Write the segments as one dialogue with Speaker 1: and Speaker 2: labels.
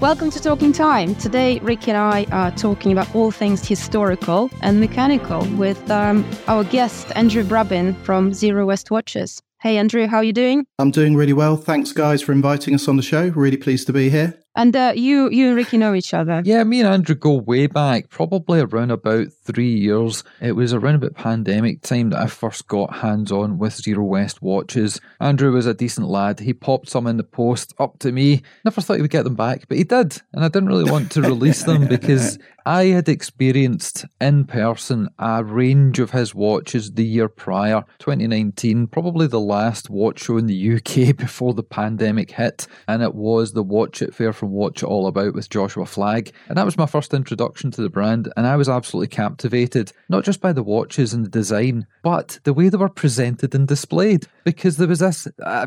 Speaker 1: Welcome to Talking Time. Today, Rikki and I are talking about all things historical and mechanical with um, our guest, Andrew Brabyn from Zero West Watches. Hey, Andrew, how are you doing?
Speaker 2: I'm doing really well. Thanks, guys, for inviting us on the show. Really pleased to be here.
Speaker 1: And uh, you, you and Rikki know each other.
Speaker 3: Yeah, me and Andrew go way back, probably around about three years. It was around about pandemic time that I first got hands on with Zero West watches. Andrew was a decent lad. He popped some in the post up to me. Never thought he would get them back, but he did. And I didn't really want to release them because I had experienced in person a range of his watches the year prior, 2019, probably the last watch show in the UK before the pandemic hit. And it was the Watch It Fair from Watch It All About with Joshua Flagg. And that was my first introduction to the brand. And I was absolutely captivated, not just by the watches and the design, but the way they were presented and displayed. Because there was this uh,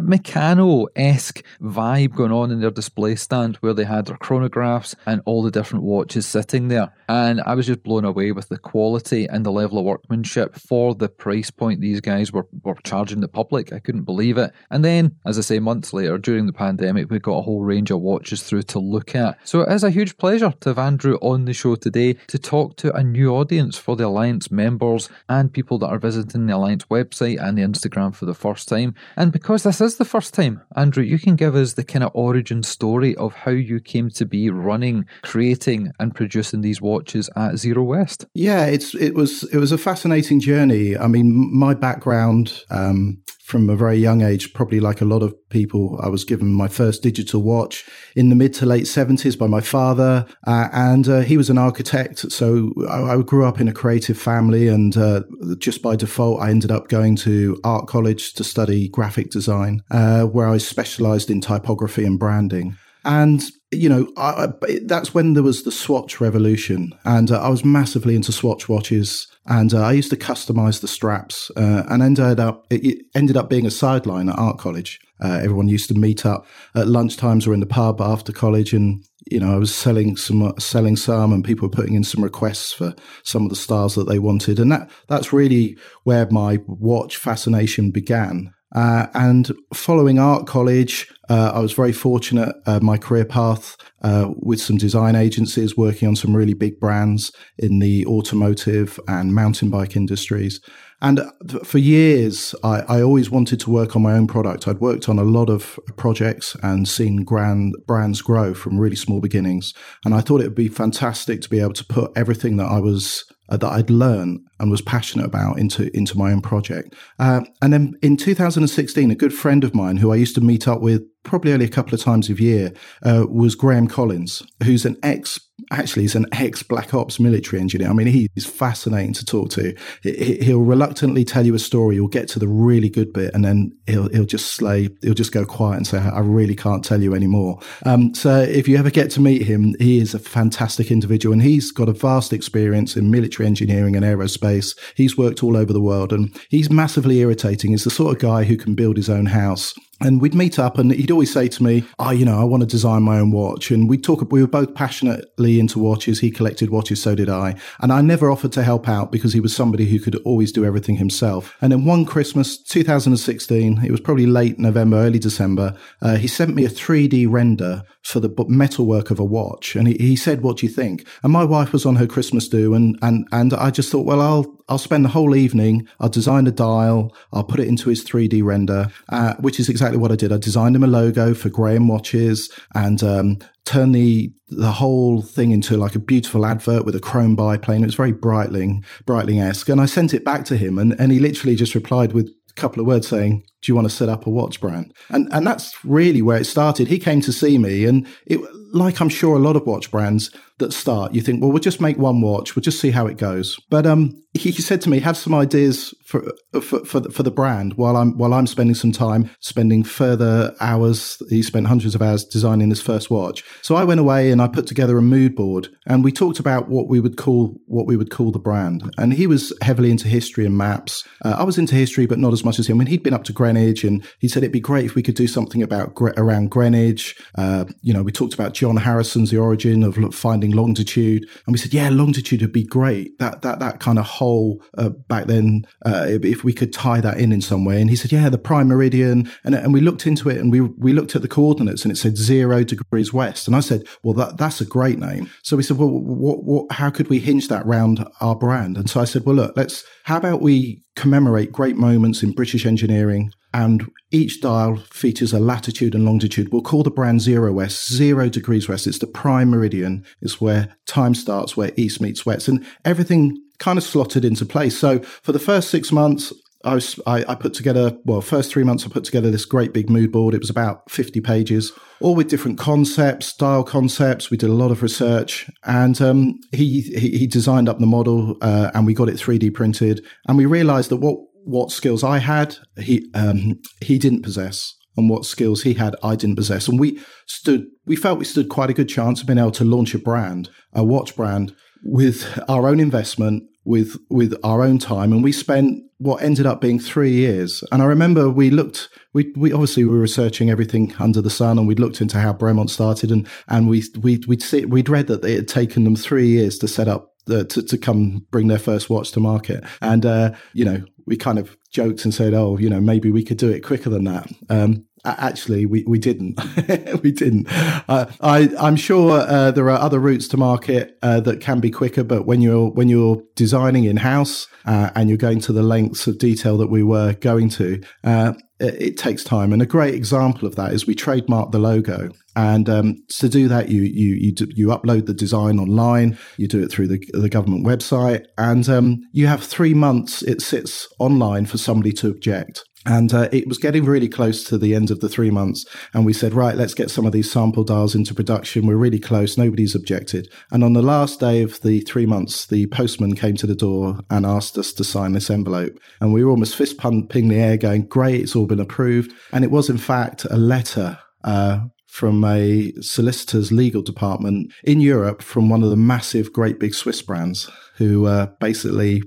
Speaker 3: esque vibe going on in their display stand where they had their chronographs and all the different watches sitting there. And I was just blown away with the quality and the level of workmanship for the price point these guys were, were charging the public. I couldn't believe it. And then, as I say, months later, during the pandemic, we got a whole range of watches through to look at. So it is a huge pleasure to have Andrew on the show today to talk to a new audience for the Alliance members and people that are visiting the Alliance website and the Instagram for the first time. And because this is the first time, Andrew, you can give us the kind of origin story of how you came to be running, creating, and producing these watches at Zero West.
Speaker 2: Yeah, it's it was it was a fascinating journey. I mean, my background um, from a very young age, probably like a lot of people, I was given my first digital watch in the mid to late 70s by my father. Uh, and uh, he was an architect. So I, I, grew up in a creative family. And uh, just by default, I ended up going to art college to study graphic design, uh, where I specialized in typography and branding. And you know, I, I, that's when there was the Swatch revolution, and uh, I was massively into Swatch watches, and uh, I used to customize the straps, uh, and ended up it ended up being a sideline at art college. Uh, everyone used to meet up at lunchtimes or in the pub after college, and you know, I was selling some, selling some, and people were putting in some requests for some of the styles that they wanted, and that that's really where my watch fascination began. Uh, and following art college, uh, I was very fortunate. Uh, my career path uh, with some design agencies, working on some really big brands in the automotive and mountain bike industries. And for years, I, I, always wanted to work on my own product. I'd worked on a lot of projects and seen grand brands grow from really small beginnings. And I thought it would be fantastic to be able to put everything that I was uh, that I'd learned and was passionate about into into my own project. Uh, and then in 2016, a good friend of mine who I used to meet up with probably only a couple of times a year uh, was Graham Collins, who's an ex actually he's an ex Black Ops military engineer. I mean, he's fascinating to talk to. He'll reluctantly tell you a story. He'll get to the really good bit, and then he'll he'll just slay. He'll just go quiet and say, "I really can't tell you anymore." Um, so if you ever get to meet him, he is a fantastic individual, and he's got a vast experience in military engineering and aerospace. He's worked all over the world, and he's massively irritating. He's the sort of guy who can build his own house and we'd meet up and he'd always say to me, Oh, you know, I want to design my own watch. And we'd talk, we were both passionately into watches. He collected watches, so did I. And I never offered to help out because he was somebody who could always do everything himself. And then one Christmas, 2016, it was probably late November, early December, uh, he sent me a 3D render for the metalwork of a watch. And he, he said, What do you think? And my wife was on her Christmas do. And, and, and I just thought, Well, I'll, I'll spend the whole evening. I'll design a dial. I'll put it into his 3D render, uh, which is exactly what I did. I designed him a logo for Graham watches and um, turned the the whole thing into like a beautiful advert with a chrome biplane. It was very Breitling, Breitling esque. And I sent it back to him, and, and he literally just replied with a couple of words saying, "Do you want to set up a watch brand?" And and that's really where it started. He came to see me, and it like I'm sure a lot of watch brands that start, you think, well, we'll just make one watch, we'll just see how it goes. But um, he, said to me, have some ideas for for for the, for the brand while I'm while I'm spending some time spending further hours. He spent hundreds of hours designing this first watch. So I went away and I put together a mood board, and we talked about what we would call what we would call the brand. And he was heavily into history and maps. Uh, I was into history, but not as much as him. When he'd been up to Greenwich, and he said it'd be great if we could do something about around Greenwich. Uh, you know, we talked about John Harrison's the origin of finding longitude. And we said, yeah, longitude would be great. That, that, that kind of whole, uh, back then, uh, if we could tie that in in some way. And he said, yeah, the prime meridian. And, and we looked into it and we, we looked at the coordinates and it said zero degrees west. And I said, well, that, that's a great name. So we said, well, what, what, how could we hinge that round our brand? And so I said, well, look, let's, how about we commemorate great moments in British engineering and each dial features a latitude and longitude. We'll call the brand Zero West, zero degrees west. It's the prime meridian. It's where time starts, where east meets west, and everything kind of slotted into place. So for the first six months, I, was, I, I, put together, well, first three months, I put together this great big mood board. It was about 50 pages, all with different concepts, style concepts. We did a lot of research and um, he, he, he, designed up the model uh, and we got it 3D printed. And we realized that what, what skills I had, he, um, he didn't possess. And what skills he had, I didn't possess. And we stood, we felt we stood quite a good chance of being able to launch a brand, a watch brand with our own investment with with our own time and we spent what ended up being three years and i remember we looked we, we obviously were researching everything under the sun and we'd looked into how bremont started and and we we'd we'd, see, we'd read that it had taken them three years to set up to, to come bring their first watch to market. And uh, you know we kind of joked and said oh you know maybe we could do it quicker than that. Um, Actually, we, we didn't. we didn't. Uh, I I'm sure uh, there are other routes to market uh, that can be quicker, but when you're when you're designing in house uh, and you're going to the lengths of detail that we were going to, uh, it, it, takes time. And a great example of that is we trademark the logo, and um, to do that, you you you you upload the design online. You do it through the the government website, and um, you have three months. It sits online for somebody to object. And uh, it was getting really close to the end of the three months. And we said, right, let's get some of these sample dials into production. We're really close. Nobody's objected. And on the last day of the three months, the postman came to the door and asked us to sign this envelope. And we were almost fist pumping the air, going, great, it's all been approved. And it was, in fact, a letter uh, from a solicitor's legal department in Europe from one of the massive, great big Swiss brands who uh, basically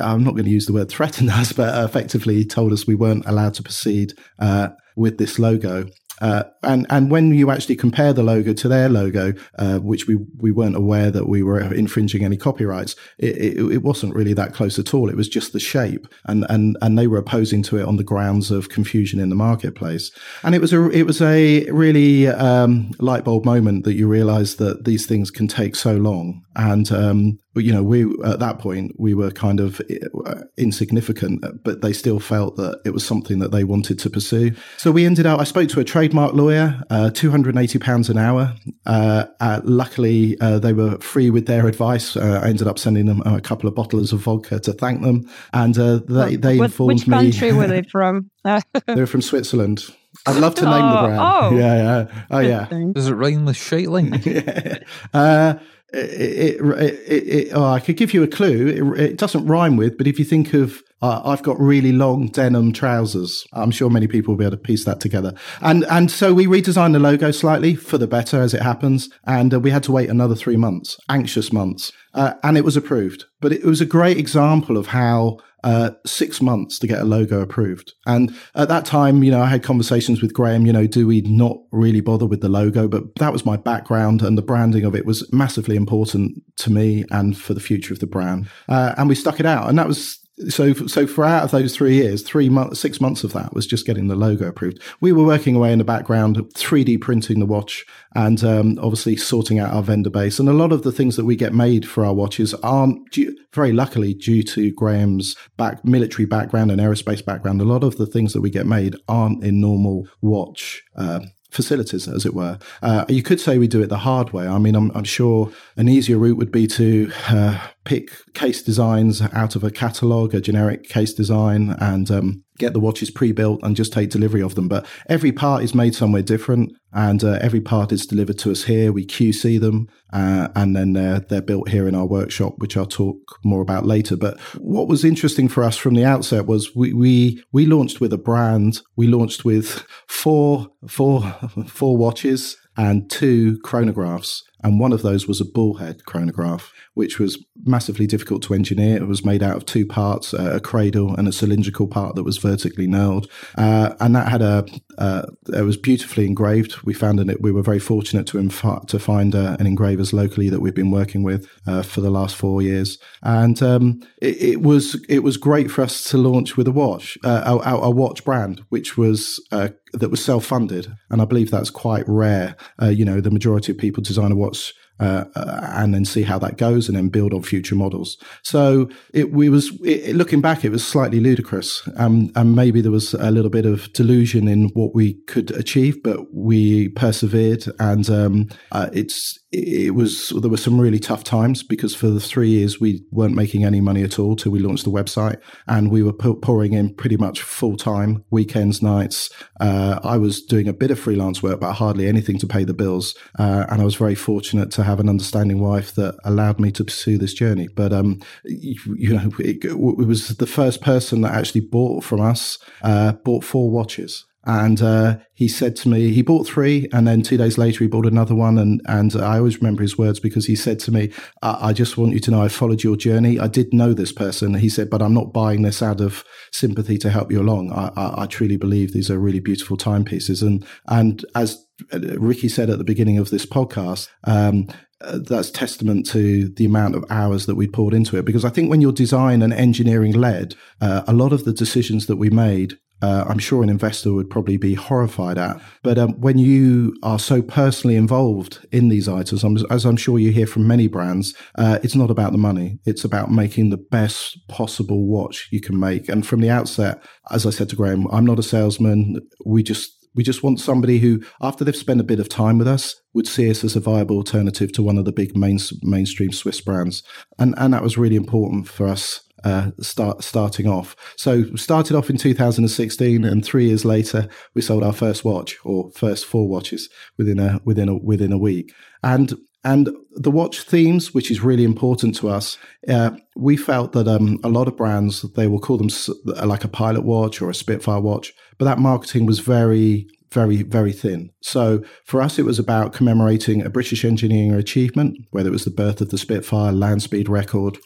Speaker 2: I'm not going to use the word threatened us, but effectively told us we weren't allowed to proceed uh, with this logo. Uh, and and when you actually compare the logo to their logo, uh, which we we weren't aware that we were infringing any copyrights, it, it, it, wasn't really that close at all. It was just the shape, and and and they were opposing to it on the grounds of confusion in the marketplace. And it was a it was a really um, light bulb moment that you realise that these things can take so long, and um, you know, we at that point we were kind of uh, insignificant, but they still felt that it was something that they wanted to pursue. So we ended up. I spoke to a trademark lawyer, uh, two hundred and eighty pounds an hour. Uh, uh, luckily, uh, they were free with their advice. Uh, I ended up sending them a couple of bottles of vodka to thank them, and they they
Speaker 1: what,
Speaker 2: informed
Speaker 1: which me. Which country were they from?
Speaker 2: They're from Switzerland. I'd love to name oh, the brand. Oh, yeah, yeah, oh yeah.
Speaker 3: Does it rhyme with Scheitling?
Speaker 2: yeah it, it, it, oh, I could give you a clue. It, doesn't rhyme with, but if you think of, uh, I've got really long denim trousers. I'm sure many people will be able to piece that together. And and so we redesigned the logo slightly for the better, as it happens. And uh, we had to wait another three months, anxious months, uh, and it was approved. But it was a great example of how uh, six months to get a logo approved. And at that time, you know, I had conversations with Graham, you know, do we not really bother with the logo? But that was my background and the branding of it was massively important to me and for the future of the brand. Uh, and we stuck it out. And that was so so for out of those three years, three months, six months of that was just getting the logo approved. We were working away in the background, 3D printing the watch, and um, obviously sorting out our vendor base. And a lot of the things that we get made for our watches aren't due, very luckily due to Graham's back military background and aerospace background. A lot of the things that we get made aren't in normal watch. Uh, facilities, as it were. Uh, you could say we do it the hard way. I mean, I'm, I'm sure an easier route would be to uh, pick case designs out of a catalog, a generic case design, and um, get the watches pre-built and just take delivery of them. But every part is made somewhere different, and uh, every part is delivered to us here. We QC them, uh, and then they're they're built here in our workshop, which I'll talk more about later. But what was interesting for us from the outset was we we we launched with a brand. We launched with four four four watches and two chronographs. And one of those was a bullhead chronograph, which was massively difficult to engineer. It was made out of two parts, a cradle and a cylindrical part that was vertically knurled. Uh, and that had a, uh, it was beautifully engraved. We found it, we were very fortunate to, inf- to find uh, an engravers locally that we've been working with uh, for the last four years. And um, it, it, was, it was great for us to launch with a watch, uh, a, a, watch brand, which was uh, that was self-funded, and I believe that's quite rare. Uh, you know, the majority of people design a uh, uh, and then see how that goes and then build on future models. So it we was it, looking back, it was slightly ludicrous, um, and maybe there was a little bit of delusion in what we could achieve, but we persevered, and um, uh, it's it was there were some really tough times because for the three years we weren't making any money at all till we launched the website, and we were pouring in pretty much full time, weekends, nights. Uh, I was doing a bit of freelance work, but hardly anything to pay the bills, uh, and I was very fortunate to have an understanding wife that allowed me to pursue this journey. But um, you, you know, it, it, was the first person that actually bought from us uh, bought four watches. And uh, he said to me, he bought three, and then two days later he bought another one. And and I always remember his words because he said to me, I, I just want you to know I followed your journey. I did know this person." He said, "But I'm not buying this out of sympathy to help you along. I, I, I truly believe these are really beautiful timepieces." And and as Rikki said at the beginning of this podcast, um, uh, that's testament to the amount of hours that we poured into it. Because I think when you're design and engineering led, uh, a lot of the decisions that we made, uh, I'm sure an investor would probably be horrified at. But um, when you are so personally involved in these items, as I'm sure you hear from many brands, uh, it's not about the money. It's about making the best possible watch you can make. And from the outset, as I said to Graham, I'm not a salesman. We just we just want somebody who, after they've spent a bit of time with us, would see us as a viable alternative to one of the big main, mainstream Swiss brands. And, and that was really important for us uh, start starting off. So started off in 2016, and three years later, we sold our first watch or first four watches within a within a within a week. And and the watch themes, which is really important to us, uh, we felt that um, a lot of brands they will call them like a pilot watch or a Spitfire watch, but that marketing was very very, very thin. So for us, it was about commemorating a British engineering achievement, whether it was the birth of the Spitfire, land speed record,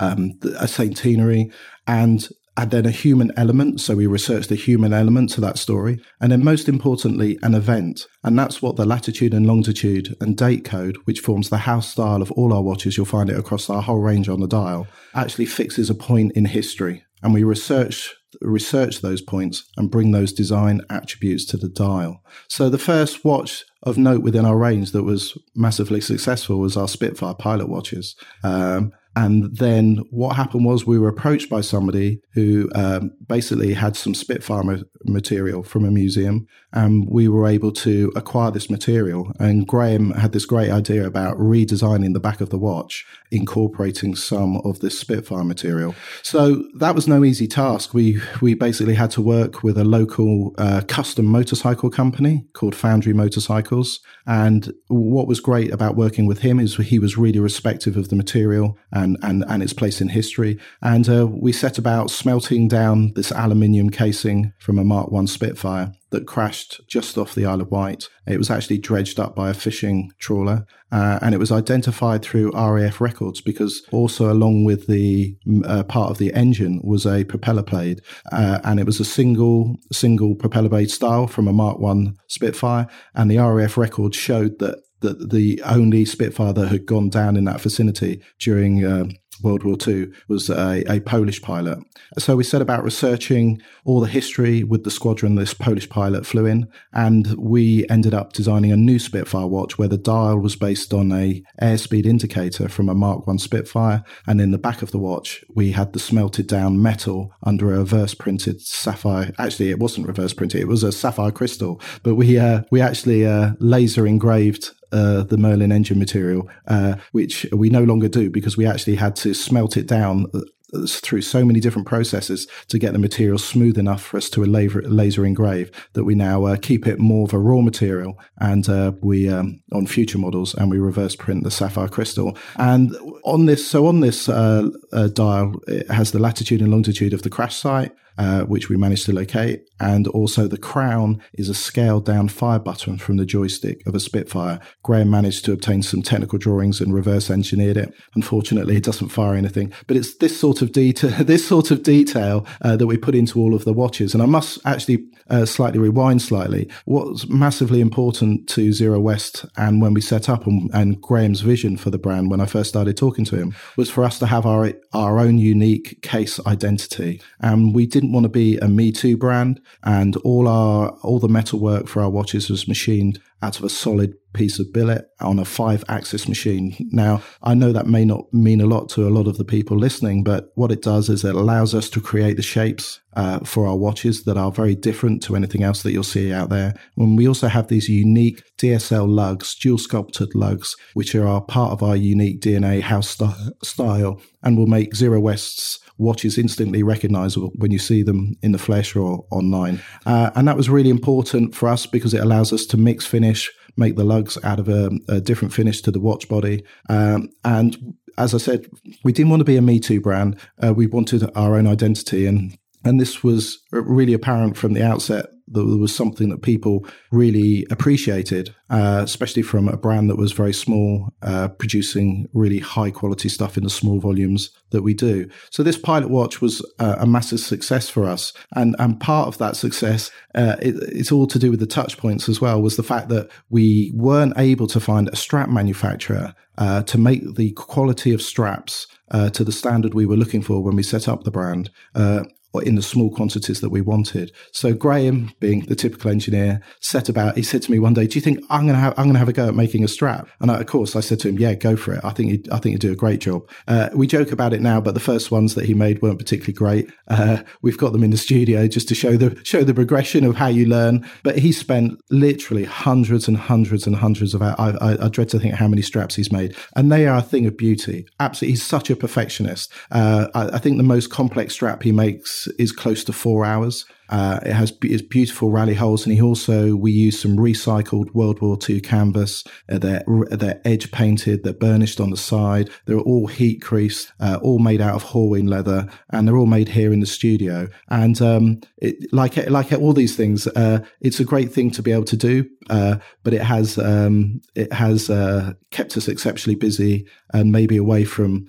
Speaker 2: um, a centenary, and and then a human element. So we researched the human element to that story. And then most importantly, an event. And that's what the latitude and longitude and date code, which forms the house style of all our watches, you'll find it across our whole range on the dial, actually fixes a point in history. And we research research those points and bring those design attributes to the dial. So the first watch of note within our range that was massively successful was our Spitfire pilot watches. Um, and then what happened was we were approached by somebody who um, basically had some Spitfire material from a museum, and we were able to acquire this material. And Graham had this great idea about redesigning the back of the watch, incorporating some of this Spitfire material. So that was no easy task. We we basically had to work with a local uh, custom motorcycle company called Foundry Motorcycles. And what was great about working with him is he was really respectful of the material and and, and, its place in history. And uh, we set about smelting down this aluminium casing from a Mark I Spitfire that crashed just off the Isle of Wight. It was actually dredged up by a fishing trawler, uh, and it was identified through RAF records because also along with the uh, part of the engine was a propeller blade, uh, and it was a single single propeller blade style from a Mark One Spitfire, and the RAF records showed that that the only Spitfire that had gone down in that vicinity during uh, World War II was a, a, Polish pilot. So we set about researching all the history with the squadron this Polish pilot flew in, and we ended up designing a new Spitfire watch where the dial was based on a airspeed indicator from a Mark One Spitfire, and in the back of the watch we had the smelted down metal under a reverse printed sapphire. Actually, it wasn't reverse printed; it was a sapphire crystal, but we uh, we actually uh, laser engraved uh, the Merlin engine material, uh, which we no longer do because we actually had to smelt it down uh, through so many different processes to get the material smooth enough for us to laser, laser engrave that we now uh, keep it more of a raw material and uh, we um, on future models and we reverse print the sapphire crystal. And on this so on this uh, uh dial it has the latitude and longitude of the crash site uh, which we managed to locate. And also the crown is a scaled down fire button from the joystick of a Spitfire. Graham managed to obtain some technical drawings and reverse engineered it. Unfortunately, it doesn't fire anything, but it's this sort of detail, this sort of detail uh, that we put into all of the watches. And I must actually uh, slightly rewind slightly. What's massively important to Zero West and when we set up and, and Graham's vision for the brand when I first started talking to him was for us to have our our own unique case identity. And we didn't want to be a Me Too brand and all our all the metalwork for our watches was machined out of a solid piece of billet on a five axis machine. Now, I know that may not mean a lot to a lot of the people listening, but what it does is it allows us to create the shapes uh, for our watches that are very different to anything else that you'll see out there. And we also have these unique DSL lugs, dual sculpted lugs, which are part of our unique DNA house st- style and will make Zero West's watches instantly recognizable when you see them in the flesh or online. Uh, and that was really important for us because it allows us to mix finish, make the lugs out of a, a different finish to the watch body. Um, and as I said, we didn't want to be a Me Too brand. Uh, we wanted our own identity. And and this was really apparent from the outset there was something that people really appreciated, uh, especially from a brand that was very small, uh, producing really high quality stuff in the small volumes that we do. So this pilot watch was uh, a massive success for us, and and part of that success, uh, it, it's all to do with the touch points as well. Was the fact that we weren't able to find a strap manufacturer uh, to make the quality of straps uh, to the standard we were looking for when we set up the brand. Uh, or in the small quantities that we wanted. So Graham, being the typical engineer, set about. He said to me one day, "Do you think I'm going to have I'm going to have a go at making a strap?" And I, of course, I said to him, "Yeah, go for it. I think you, I think you do a great job." Uh, we joke about it now, but the first ones that he made weren't particularly great. Uh, we've got them in the studio just to show the show the progression of how you learn. But he spent literally hundreds and hundreds and hundreds of. I, I, I dread to think how many straps he's made, and they are a thing of beauty. Absolutely, he's such a perfectionist. Uh, I, I think the most complex strap he makes is close to four hours. Uh, it has it's beautiful rally holes, and he also we use some recycled World War II canvas. Uh, they're they're edge painted, they're burnished on the side. They're all heat creased, uh, all made out of Horween leather, and they're all made here in the studio. And um, it, like like all these things, uh, it's a great thing to be able to do. Uh, but it has um, it has uh, kept us exceptionally busy and maybe away from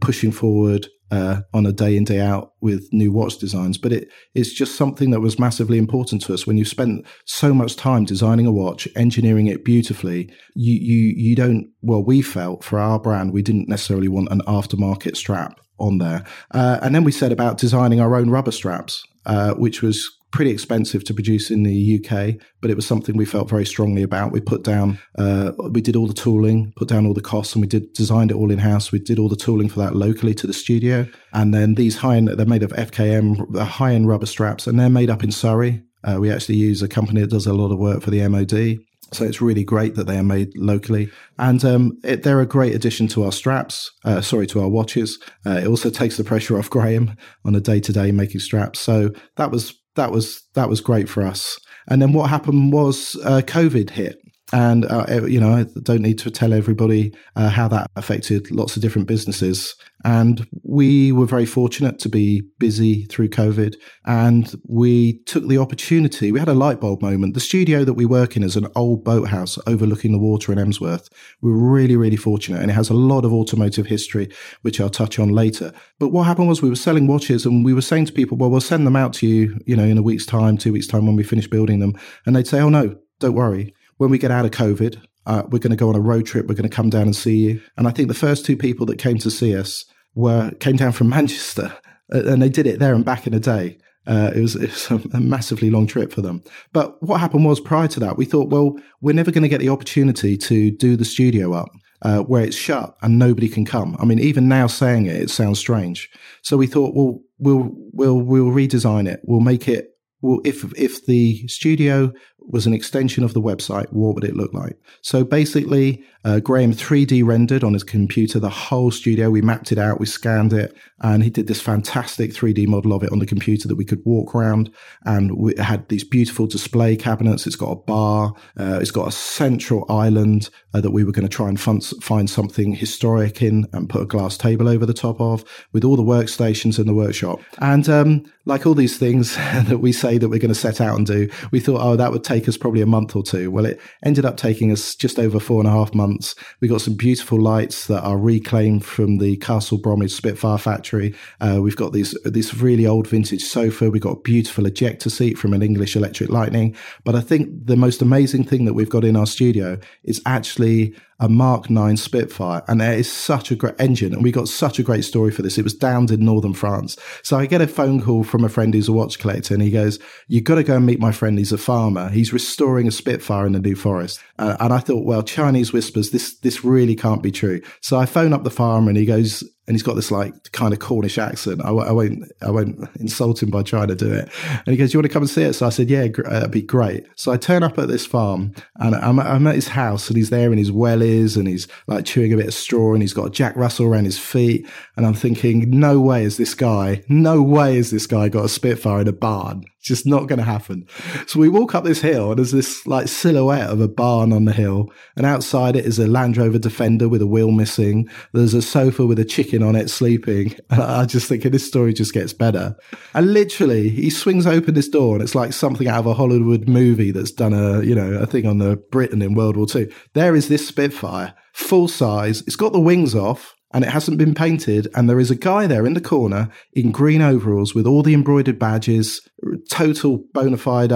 Speaker 2: pushing forward uh, on a day in day out with new watch designs but it it's just something that was massively important to us. When you've spent so much time designing a watch engineering it beautifully you you you don't well we felt for our brand we didn't necessarily want an aftermarket strap on there. Uh, and then we said about designing our own rubber straps uh, which was pretty expensive to produce in the UK, but it was something we felt very strongly about. We put down, uh, we did all the tooling, put down all the costs, and we did designed it all in house. We did all the tooling for that locally to the studio, and then these high end, they're made of FKM, high end rubber straps, and they're made up in Surrey. Uh, we actually use a company that does a lot of work for the MOD. So it's really great that they are made locally, and um, it, they're a great addition to our straps. Uh, sorry, to our watches. Uh, it also takes the pressure off Graham on a day to day making straps. So that was that was that was great for us. And then what happened was uh, COVID hit, and uh, you know I don't need to tell everybody uh, how that affected lots of different businesses. And we were very fortunate to be busy through COVID. And we took the opportunity. We had a light bulb moment. The studio that we work in is an old boathouse overlooking the water in Emsworth. We we're really, really fortunate. And it has a lot of automotive history, which I'll touch on later. But what happened was we were selling watches and we were saying to people, well, we'll send them out to you, you know, in a week's time, two weeks' time when we finish building them. And they'd say, oh, no, don't worry. When we get out of COVID, uh, we're going to go on a road trip. We're going to come down and see you. And I think the first two people that came to see us were came down from Manchester, and they did it there and back in a day. Uh, it, was, it was a massively long trip for them. But what happened was prior to that, we thought, well, we're never going to get the opportunity to do the studio up uh, where it's shut and nobody can come. I mean, even now saying it, it sounds strange. So we thought, well, we'll we'll we'll redesign it. We'll make it. Well, if if the studio was an extension of the website, what would it look like? So basically, Uh, Graham 3D rendered on his computer the whole studio. We mapped it out, we scanned it, and he did this fantastic 3D model of it on the computer that we could walk around. And we had these beautiful display cabinets. It's got a bar. Uh, it's got a central island uh, that we were going to try and fun- find something historic in and put a glass table over the top of with all the workstations in the workshop. And um, like all these things that we say that we're going to set out and do, we thought, oh, that would take us probably a month or two. Well, it ended up taking us just over four and a half months. We got some beautiful lights that are reclaimed from the Castle Bromwich Spitfire factory. Uh, we've got these this really old vintage sofa. We've got a beautiful ejector seat from an English Electric Lightning. But I think the most amazing thing that we've got in our studio is actually a Mark 9 Spitfire. And it is such a great engine. And we got such a great story for this. It was downed in northern France. So I get a phone call from a friend who's a watch collector and he goes, You've got to go and meet my friend. He's a farmer. He's restoring a Spitfire in the New Forest. Uh, and I thought, well, Chinese whispers, this, this really can't be true. So I phone up the farmer and he goes, and he's got this like kind of Cornish accent. I, I, won't, I won't insult him by trying to do it. And he goes, "You want to come and see it?" So I said, "Yeah, that'd uh, be great." So I turn up at this farm, and I'm, I'm, at his house, and he's there in his wellies, and he's like chewing a bit of straw, and he's got a Jack Russell around his feet, and I'm thinking, "No way is this guy, no way is this guy got a Spitfire in a barn." Just not going to happen. So we walk up this hill and there's this like silhouette of a barn on the hill. And outside it is a Land Rover Defender with a wheel missing. There's a sofa with a chicken on it sleeping. And I just think this story just gets better. And literally he swings open this door and it's like something out of a Hollywood movie that's done a, you know, a thing on the Britain in World War II. There is this Spitfire, full size. It's got the wings off and it hasn't been painted. And there is a guy there in the corner in green overalls with all the embroidered badges, total bona fide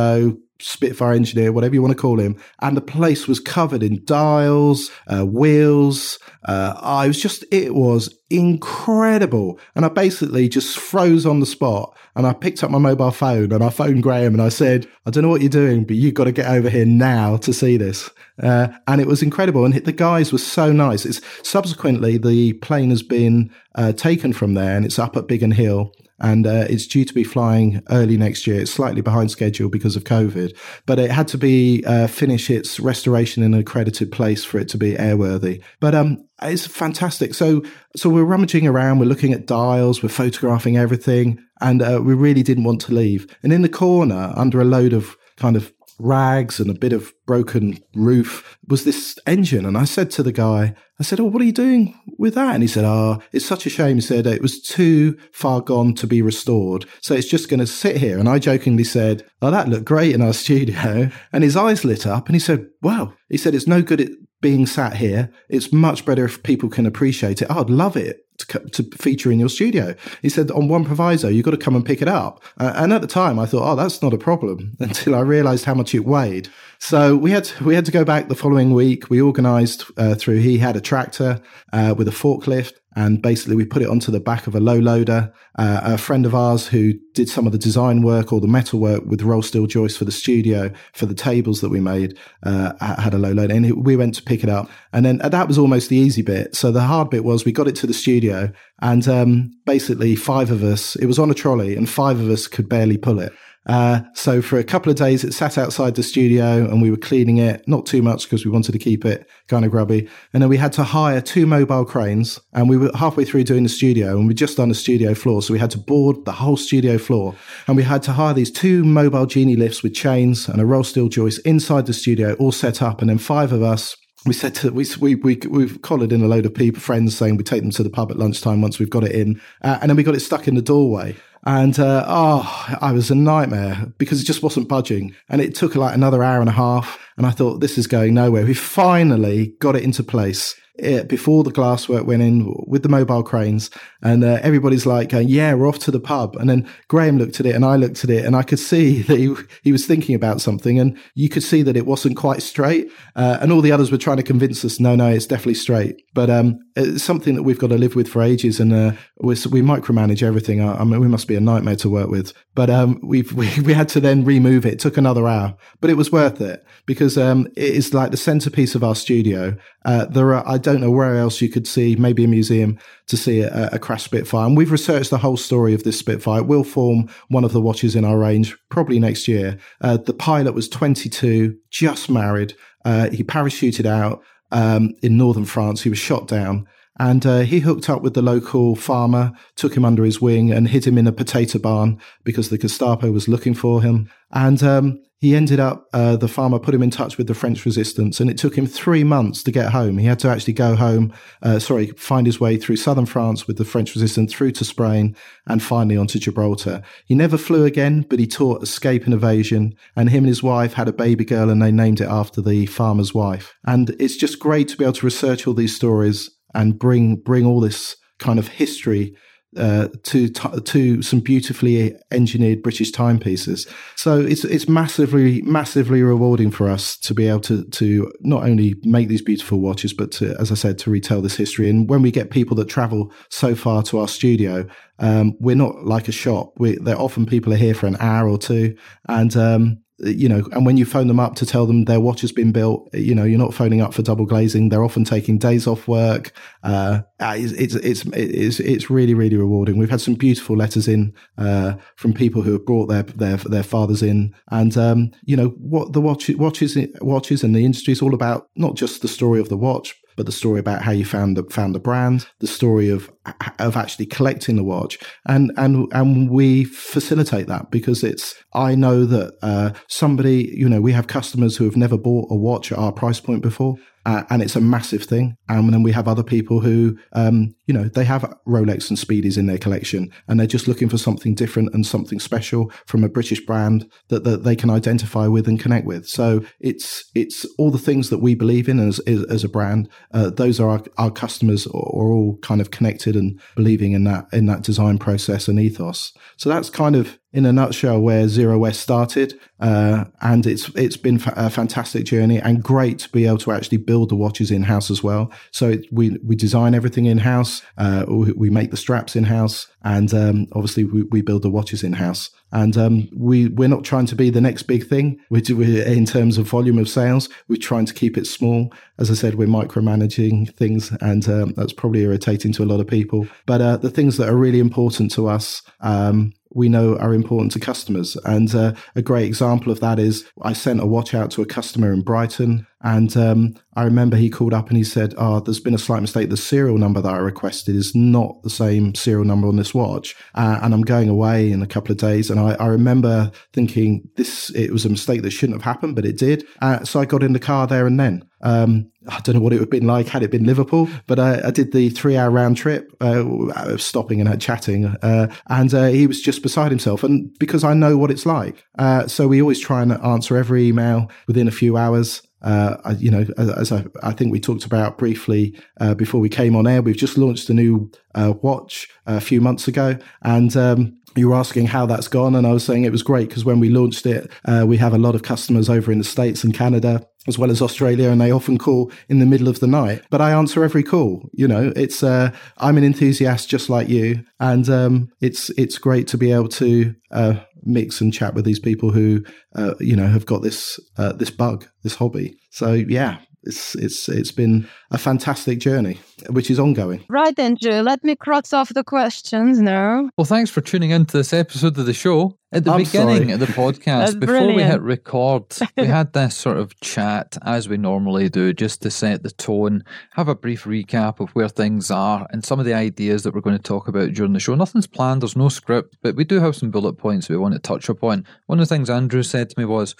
Speaker 2: Spitfire engineer, whatever you want to call him. And the place was covered in dials, uh, wheels. Uh, I was just, it was incredible. And I basically just froze on the spot and I picked up my mobile phone and I phoned Graham and I said, I don't know what you're doing, but you've got to get over here now to see this. Uh, and it was incredible. And the guys were so nice. It's subsequently the plane has been uh, taken from there and it's up at Biggin Hill and uh, it's due to be flying early next year. It's slightly behind schedule because of COVID, but it had to be uh, finish its restoration in an accredited place for it to be airworthy. But um, it's fantastic. So so we're rummaging around, we're looking at dials, we're photographing everything, and uh, we really didn't want to leave. And in the corner, under a load of kind of rags and a bit of broken roof was this engine. And I said to the guy, I said, Oh, what are you doing with that? And he said, Oh, it's such a shame. He said, It was too far gone to be restored. So it's just going to sit here. And I jokingly said, Oh, that looked great in our studio. And his eyes lit up and he said, Wow. He said, It's no good being sat here. It's much better if people can appreciate it. Oh, I'd love it to, to, feature in your studio. He said, on one proviso, you've got to come and pick it up. Uh, and at the time, I thought, oh, that's not a problem until I realized how much it weighed. So we had to, we had to go back the following week. We organized uh, through. He had a tractor uh, with a forklift, and basically we put it onto the back of a low loader. Uh, a friend of ours who did some of the design work or the metal work with roll steel joists for the studio for the tables that we made uh, had a low loader, and we went to pick it up. And then that was almost the easy bit. So the hard bit was we got it to the studio, and um, basically five of us. It was on a trolley, and five of us could barely pull it. Uh, so for a couple of days, it sat outside the studio and we were cleaning it, not too much because we wanted to keep it kind of grubby. And then we had to hire two mobile cranes and we were halfway through doing the studio and we'd just done the studio floor. So we had to board the whole studio floor and we had to hire these two mobile genie lifts with chains and a roll steel joist inside the studio, all set up. And then five of us we said to we we we we've collared in a load of people friends saying we take them to the pub at lunchtime once we've got it in, uh, and then we got it stuck in the doorway. And uh, oh, I was a nightmare because it just wasn't budging. And it took like another hour and a half. And I thought, this is going nowhere. We finally got it into place it, before the glasswork went in with the mobile cranes, and uh, everybody's like, "Yeah, we're off to the pub." And then Graham looked at it, and I looked at it, and I could see that he he was thinking about something, and you could see that it wasn't quite straight. Uh, and all the others were trying to convince us, "No, no, it's definitely straight." But um, it's something that we've got to live with for ages, and uh, we micromanage everything. I, I, mean, we must be a nightmare to work with. But um, we, we had to then remove it. It took another hour, but it was worth it because um, it is like the centerpiece of our studio. Uh, there are I don't know where else you could see, maybe a museum to see a, a crash Spitfire. And we've researched the whole story of this Spitfire. It will form one of the watches in our range probably next year. Uh, the pilot was 22, just married. Uh, he parachuted out um, in northern France. He was shot down. And uh, he hooked up with the local farmer, took him under his wing, and hid him in a potato barn because the Gestapo was looking for him. And um, he ended up, uh, the farmer put him in touch with the French resistance, and it took him three months to get home. He had to actually go home, uh, sorry, find his way through southern France with the French resistance through to Spain and finally onto Gibraltar. He never flew again, but he taught escape and evasion, and him and his wife had a baby girl, and they named it after the farmer's wife. And it's just great to be able to research all these stories and bring bring all this kind of history uh, to to some beautifully engineered British timepieces. So it's it's massively massively rewarding for us to be able to to not only make these beautiful watches, but to, as I said, to retell this history. And when we get people that travel so far to our studio, um, we're not like a shop. We, they're often people are here for an hour or two, and um, you know, and when you phone them up to tell them their watch has been built, you know, you're not phoning up for double glazing. They're often taking days off work. Uh, it's, it's, it's, it's, it's really, really rewarding. We've had some beautiful letters in, uh, from people who have brought their, their, their fathers in. And, um, you know, what the watch, watches, watches and the industry is all about, not just the story of the watch, but the story about how you found the found the brand, the story of of actually collecting the watch, and and and we facilitate that because it's. I know that uh, somebody, you know, we have customers who have never bought a watch at our price point before, uh, and it's a massive thing. And then we have other people who, um, you know, they have Rolex and Speedies in their collection, and they're just looking for something different and something special from a British brand that, that they can identify with and connect with. So it's it's all the things that we believe in as as a brand. Uh, those are our, our customers are all kind of connected and believing in that in that design process and ethos. So that's kind of in a nutshell where Zero West started, uh, and it's it's been a fantastic journey and great to be able to actually build the watches in house as well. So it, we we design everything in house, uh, we, we, make the straps in house, and um, obviously we, we, build the watches in house. And um, we we're not trying to be the next big thing. We're, we're, in terms of volume of sales. We're trying to keep it small. As I said, we're micromanaging things, and um, that's probably irritating to a lot of people. But uh, the things that are really important to us um, we know are important to customers. And uh, a great example of that is I sent a watch out to a customer in Brighton and um, I remember he called up and he said, "Oh, there's been a slight mistake. The serial number that I requested is not the same serial number on this watch, uh, and I'm going away in a couple of days." And I, I, remember thinking this it was a mistake that shouldn't have happened, but it did. Uh, so I got in the car there and then. Um, I don't know what it would have been like had it been Liverpool, but I, I did the three hour round trip, uh, stopping and chatting, uh, and uh, he was just beside himself. And because I know what it's like, uh, so we always try and answer every email within a few hours. Uh, you know, as, I, I, think we talked about briefly uh, before we came on air, we've just launched a new uh, watch a few months ago, and um, you were asking how that's gone, and I was saying it was great because when we launched it, uh, we have a lot of customers over in the states and Canada as well as Australia, and they often call in the middle of the night. But I answer every call. You know, it's uh, I'm an enthusiast just like you, and um, it's it's great to be able to uh, mix and chat with these people who uh, you know have got this uh, this bug, this hobby. So yeah, it's it's it's been a fantastic journey, which is ongoing.
Speaker 1: Right, Andrew. Let me cross off the questions now.
Speaker 3: Well, thanks for tuning in to this episode of the show. At the
Speaker 2: I'm
Speaker 3: beginning
Speaker 2: sorry.
Speaker 3: of the podcast, before
Speaker 1: brilliant.
Speaker 3: we hit record, we had this sort of chat as we normally do, just to set the tone, have a brief recap of where things are and some of the ideas that we're going to talk about during the show. Nothing's planned, there's no script, but we do have some bullet points we want to touch upon. One of the things Andrew said to me was,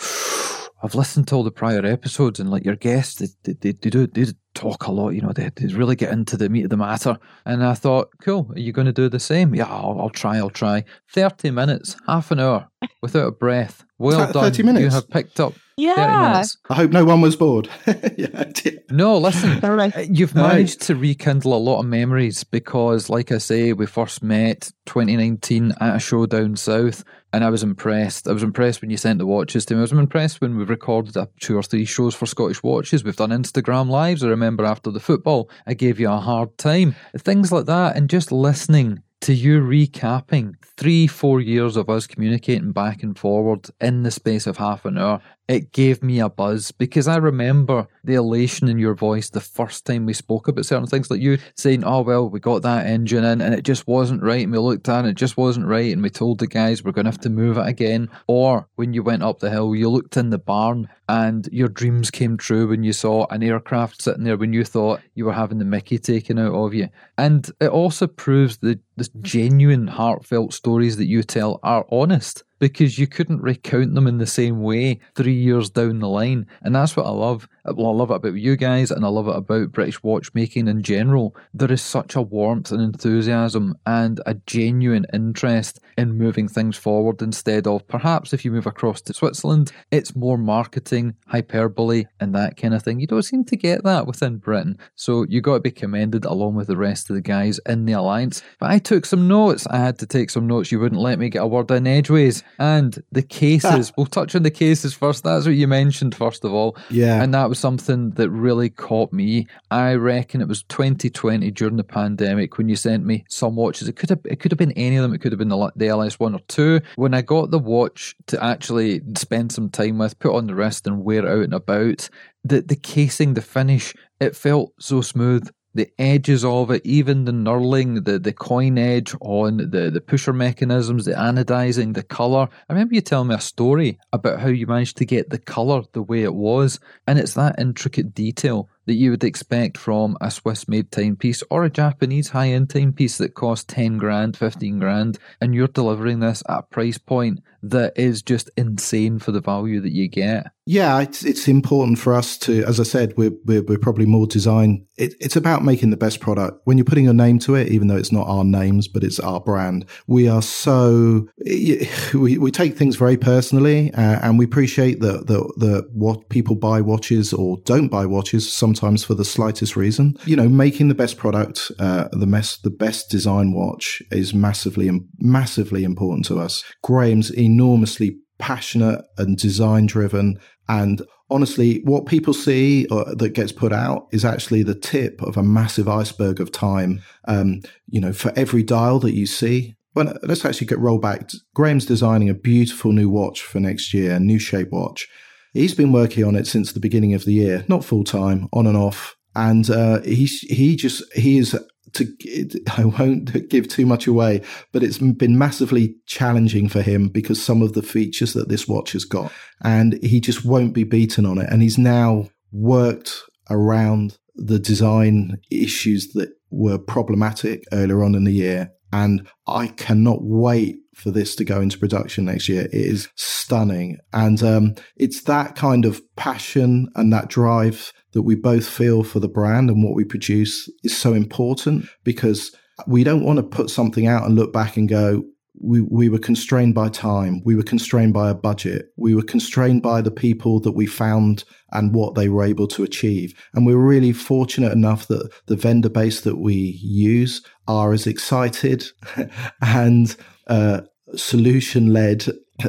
Speaker 3: I've listened to all the prior episodes and like your guests, they, they, they do they talk a lot, you know, they, they really get into the meat of the matter. And I thought, cool, are you going to do the same? Yeah, I'll, I'll try, I'll try. 30 minutes, half an hour, without a breath. Well done.
Speaker 2: 30 minutes?
Speaker 3: You have picked up 30
Speaker 1: Yeah.
Speaker 3: minutes.
Speaker 2: I hope no one was bored. yeah,
Speaker 3: No, listen,
Speaker 1: All right.
Speaker 3: uh, You've
Speaker 2: Right.
Speaker 3: managed to rekindle a lot of memories because, like I say, we first met 2019 at a show down south, and I was impressed. I was impressed when you sent the watches to me. I was impressed when we recorded two or three shows for Scottish Watches. We've done Instagram lives. I remember after the football, I gave you a hard time. Things like that, and just listening to you recapping three, four years of us communicating back and forward in the space of half an hour. It gave me a buzz because I remember the elation in your voice the first time we spoke about certain things, like you saying, "Oh well, we got that engine in, and it just wasn't right." And we looked at it, it just wasn't right, and we told the guys we're going to have to move it again. Or when you went up the hill, you looked in the barn, and your dreams came true when you saw an aircraft sitting there when you thought you were having the Mickey taken out of you. And it also proves the the genuine, heartfelt stories that you tell are honest because you couldn't recount them in the same way three years down the line. And that's what I love. Well, I love it about you guys and I love it about British watchmaking in general. There is such a warmth and enthusiasm and a genuine interest in moving things forward instead of perhaps if you move across to Switzerland, it's more marketing, hyperbole, and that kind of thing. You don't seem to get that within Britain. So you got to be commended along with the rest of the guys in the alliance. But I took some notes. I had to take some notes. You wouldn't let me get a word in edgeways. And the cases, we'll touch on the cases first. That's what you mentioned, first of all.
Speaker 2: Yeah.
Speaker 3: And that was something that really caught me. I reckon it was 2020 during the pandemic when you sent me some watches. It could have it could have been any of them. It could have been the, the LS1 or 2. When I got the watch to actually spend some time with, put on the wrist and wear it out and about, the, the casing, the finish, it felt so smooth the edges of it, even the knurling, the, the coin edge on the, the pusher mechanisms, the anodizing, the colour. I remember you telling me a story about how you managed to get the colour the way it was. And it's that intricate detail that you would expect from a Swiss made timepiece or a Japanese high end timepiece that costs 10 grand, 15 grand. And you're delivering this at a price point that is just insane for the value that you get.
Speaker 2: Yeah, it's it's important for us to, as I said, we're we're, we're probably more design. It, it's about making the best product. When you're putting your name to it, even though it's not our names, but it's our brand, we are so we, we take things very personally, uh, and we appreciate that the the what people buy watches or don't buy watches sometimes for the slightest reason. You know, making the best product, uh, the best the best design watch is massively massively important to us. Graham's enormously passionate and design driven. And honestly, what people see uh, that gets put out is actually the tip of a massive iceberg of time. Um, you know, for every dial that you see, well, let's actually get roll back. Graham's designing a beautiful new watch for next year, a new shape watch. He's been working on it since the beginning of the year, not full time, on and off. And uh, he's he just he is to I won't give too much away, but it's been massively challenging for him because some of the features that this watch has got, and he just won't be beaten on it. And he's now worked around the design issues that were problematic earlier on in the year. And I cannot wait for this to go into production next year. It is stunning. And um, it's that kind of passion and that drive that we both feel for the brand and what we produce is so important because we don't want to put something out and look back and go, we, we were constrained by time. We were constrained by a budget. We were constrained by the people that we found and what they were able to achieve. And we're really fortunate enough that the vendor base that we use are as excited and uh, solution led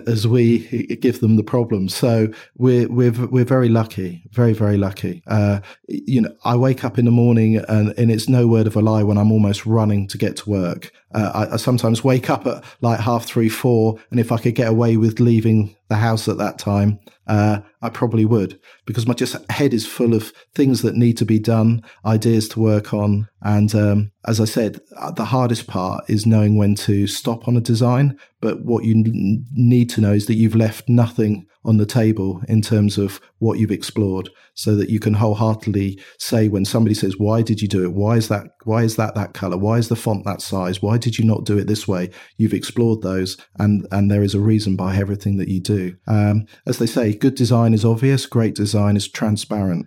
Speaker 2: as we give them the problem. So we're we're we're very lucky, very very lucky. Uh, you know, I wake up in the morning and, and it's no word of a lie when I'm almost running to get to work. Uh, I, I, sometimes wake up at like half three, four, and if I could get away with leaving the house at that time, uh, I probably would because my just head is full of things that need to be done, ideas to work on, and um, as I said, uh, the hardest part is knowing when to stop on a design. But what you n- need to know is that you've left nothing on the table in terms of what you've explored so that you can wholeheartedly say when somebody says why did you do it? Why is that why is that that color? Why is the font that size? Why did you not do it this way? You've explored those and and there is a reason by everything that you do. Um, as they say good design is obvious great design is transparent.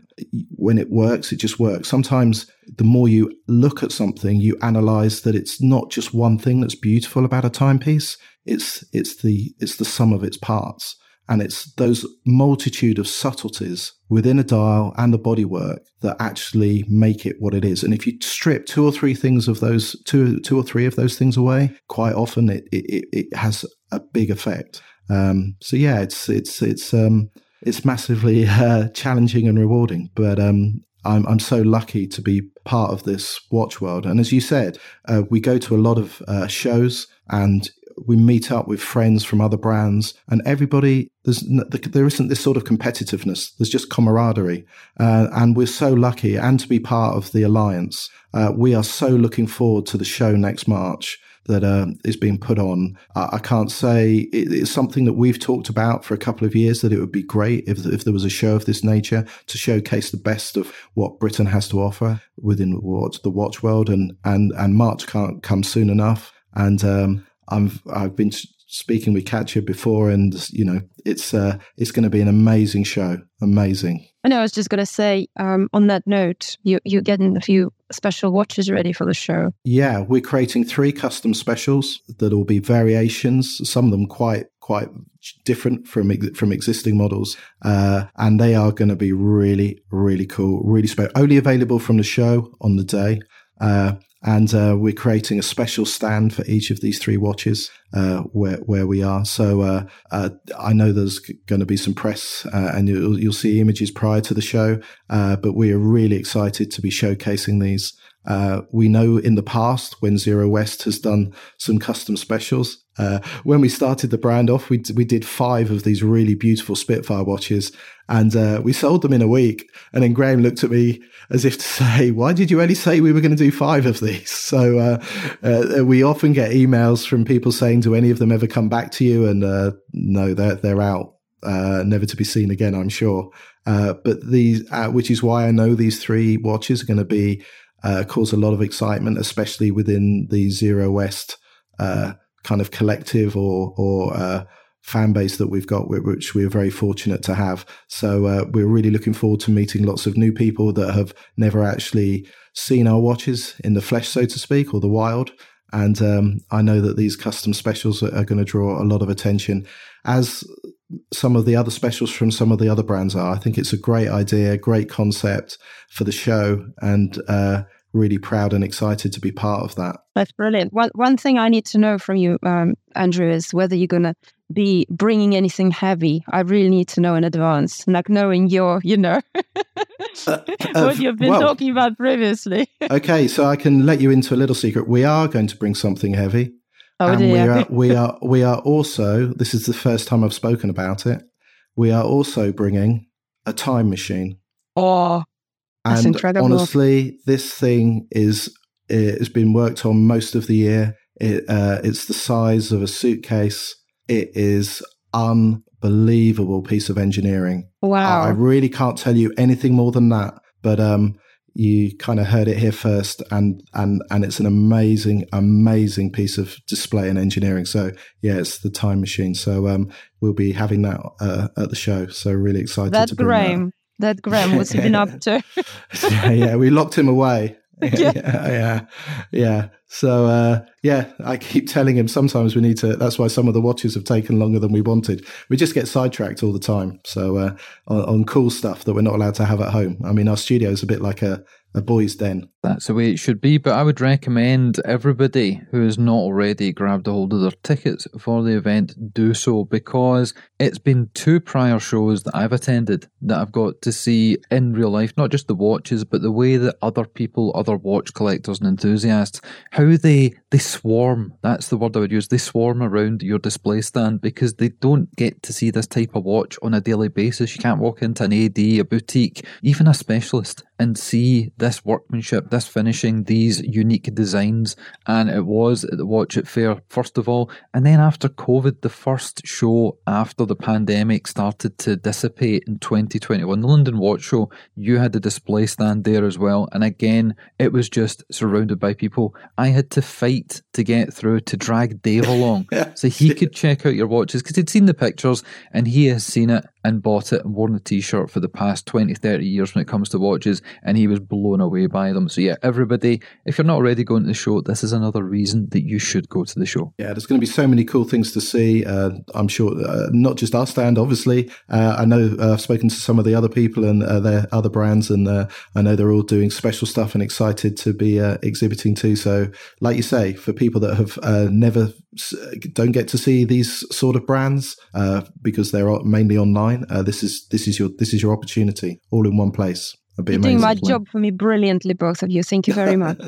Speaker 2: When it works it just works. Sometimes the more you look at something you analyze that it's not just one thing that's beautiful about a timepiece. It's it's the it's the sum of its parts and it's those multitude of subtleties within a dial and the bodywork that actually make it what it is. And if you strip two or three things of those, two, two or three of those things away, quite often it, it, it has a big effect. Um, so yeah, it's, it's, it's, um, it's massively uh, challenging and rewarding, but um, I'm, I'm so lucky to be part of this watch world. And as you said, uh, we go to a lot of uh, shows and we meet up with friends from other brands, and everybody there's there isn't this sort of competitiveness. There's just camaraderie, uh, and we're so lucky and to be part of the alliance. Uh, we are so looking forward to the show next March that uh, is being put on. I, can't say it, it's something that we've talked about for a couple of years that it would be great if, if there was a show of this nature to showcase the best of what Britain has to offer within what the watch world and and and March can't come soon enough. And um, I'm I've been speaking with Katya before, and you know it's uh, it's going to be an amazing show, amazing.
Speaker 1: I know. I was just going to say um, on that note, you you're getting a few special watches ready for the show.
Speaker 2: Yeah, we're creating three custom specials that will be variations. Some of them quite quite different from from existing models, uh, and they are going to be really really cool, really special. Only available from the show on the day. Uh, and uh, we're creating a special stand for each of these three watches uh, where where we are. So uh, uh I know there's going to be some press, uh, and you'll, you'll see images prior to the show. Uh, but we are really excited to be showcasing these. We know in the past when Zero West has done some custom specials. when we started the brand off, we we did five of these really beautiful Spitfire watches, and we sold them in a week. And then Graham looked at me as if to say, why did you only say we were going to do five of these? So uh, uh, we often get emails from people saying, do any of them ever come back to you? And uh, no, they're, they're out, uh, never to be seen again, I'm sure. Uh, but these, uh, which is why I know these three watches are going to be cause a lot of excitement, especially within the Zero West kind of collective or or fan base that we've got, which we're very fortunate to have. So uh, we're really looking forward to meeting lots of new people that have never actually seen our watches in the flesh, so to speak, or the wild. And um, I know that these custom specials are, are going to draw a lot of attention, as some of the other specials from some of the other brands are. I think it's a great idea, great concept for the show, and uh, really proud and excited to be part of that.
Speaker 1: That's brilliant. One one thing I need to know from you, um, Andrew, is whether you're going to be bringing anything heavy. I really need to know in advance, like knowing your, you know, uh, what you've been well, talking about previously.
Speaker 2: okay, so I can let you into a little secret. We are going to bring something heavy.
Speaker 1: Oh
Speaker 2: and
Speaker 1: dear.
Speaker 2: we are we are we are also. This is the first time I've spoken about it. We are also bringing a time machine.
Speaker 1: Oh, that's
Speaker 2: and
Speaker 1: incredible.
Speaker 2: honestly, this thing is it has been worked on most of the year. It, uh, it's the size of a suitcase it is unbelievable piece of engineering.
Speaker 1: Wow.
Speaker 2: I, I really can't tell you anything more than that, but um, you kind of heard it here first and and and it's an amazing amazing piece of display and engineering. So yeah it's the time machine. So um we'll be having that uh, at the show. So really excited
Speaker 1: that
Speaker 2: to
Speaker 1: graham that. that graham what's he been up to?
Speaker 2: Yeah, yeah we locked him away yeah, yeah, yeah. So uh, yeah, I keep telling him sometimes we need to. That's why some of the watches have taken longer than we wanted. We just get sidetracked all the time. So uh, on, on cool stuff that we're not allowed to have at home. I mean, our studio is a bit like a a boys' den.
Speaker 3: That's the way it should be, but I would recommend everybody who has not already grabbed a hold of their tickets for the event do so because it's been two prior shows that I've attended that I've got to see in real life, not just the watches, but the way that other people, other watch collectors and enthusiasts, how they they swarm. That's the word I would use. They swarm around your display stand because they don't get to see this type of watch on a daily basis. You can't walk into an AD, a boutique, even a specialist and see this workmanship, this finishing, these unique designs. And it was at the Watch It Fair, first of all. And then after COVID, the first show after the pandemic started to dissipate in 2021, the London Watch Show, you had the display stand there as well. And again, it was just surrounded by people. I had to fight to get through to drag Dave along so he could check out your watches because he'd seen the pictures and he has seen it and bought it and worn the t shirt for the past 20 30 years when it comes to watches and he was blown away by them. So yeah everybody if you're not already going to the show this is another reason that you should go to the show.
Speaker 2: Yeah there's going to be so many cool things to see uh, i'm sure uh, not just our stand obviously. Uh, i know uh, i've spoken to some of the other people and uh, their other brands and uh, i know they're all doing special stuff and excited to be exhibiting too. So like you say for people that have never don't get to see these sort of brands because they're mainly online this is this is your this is your opportunity, all in one place.
Speaker 1: You're doing my job for me brilliantly, both of you. Thank you very much.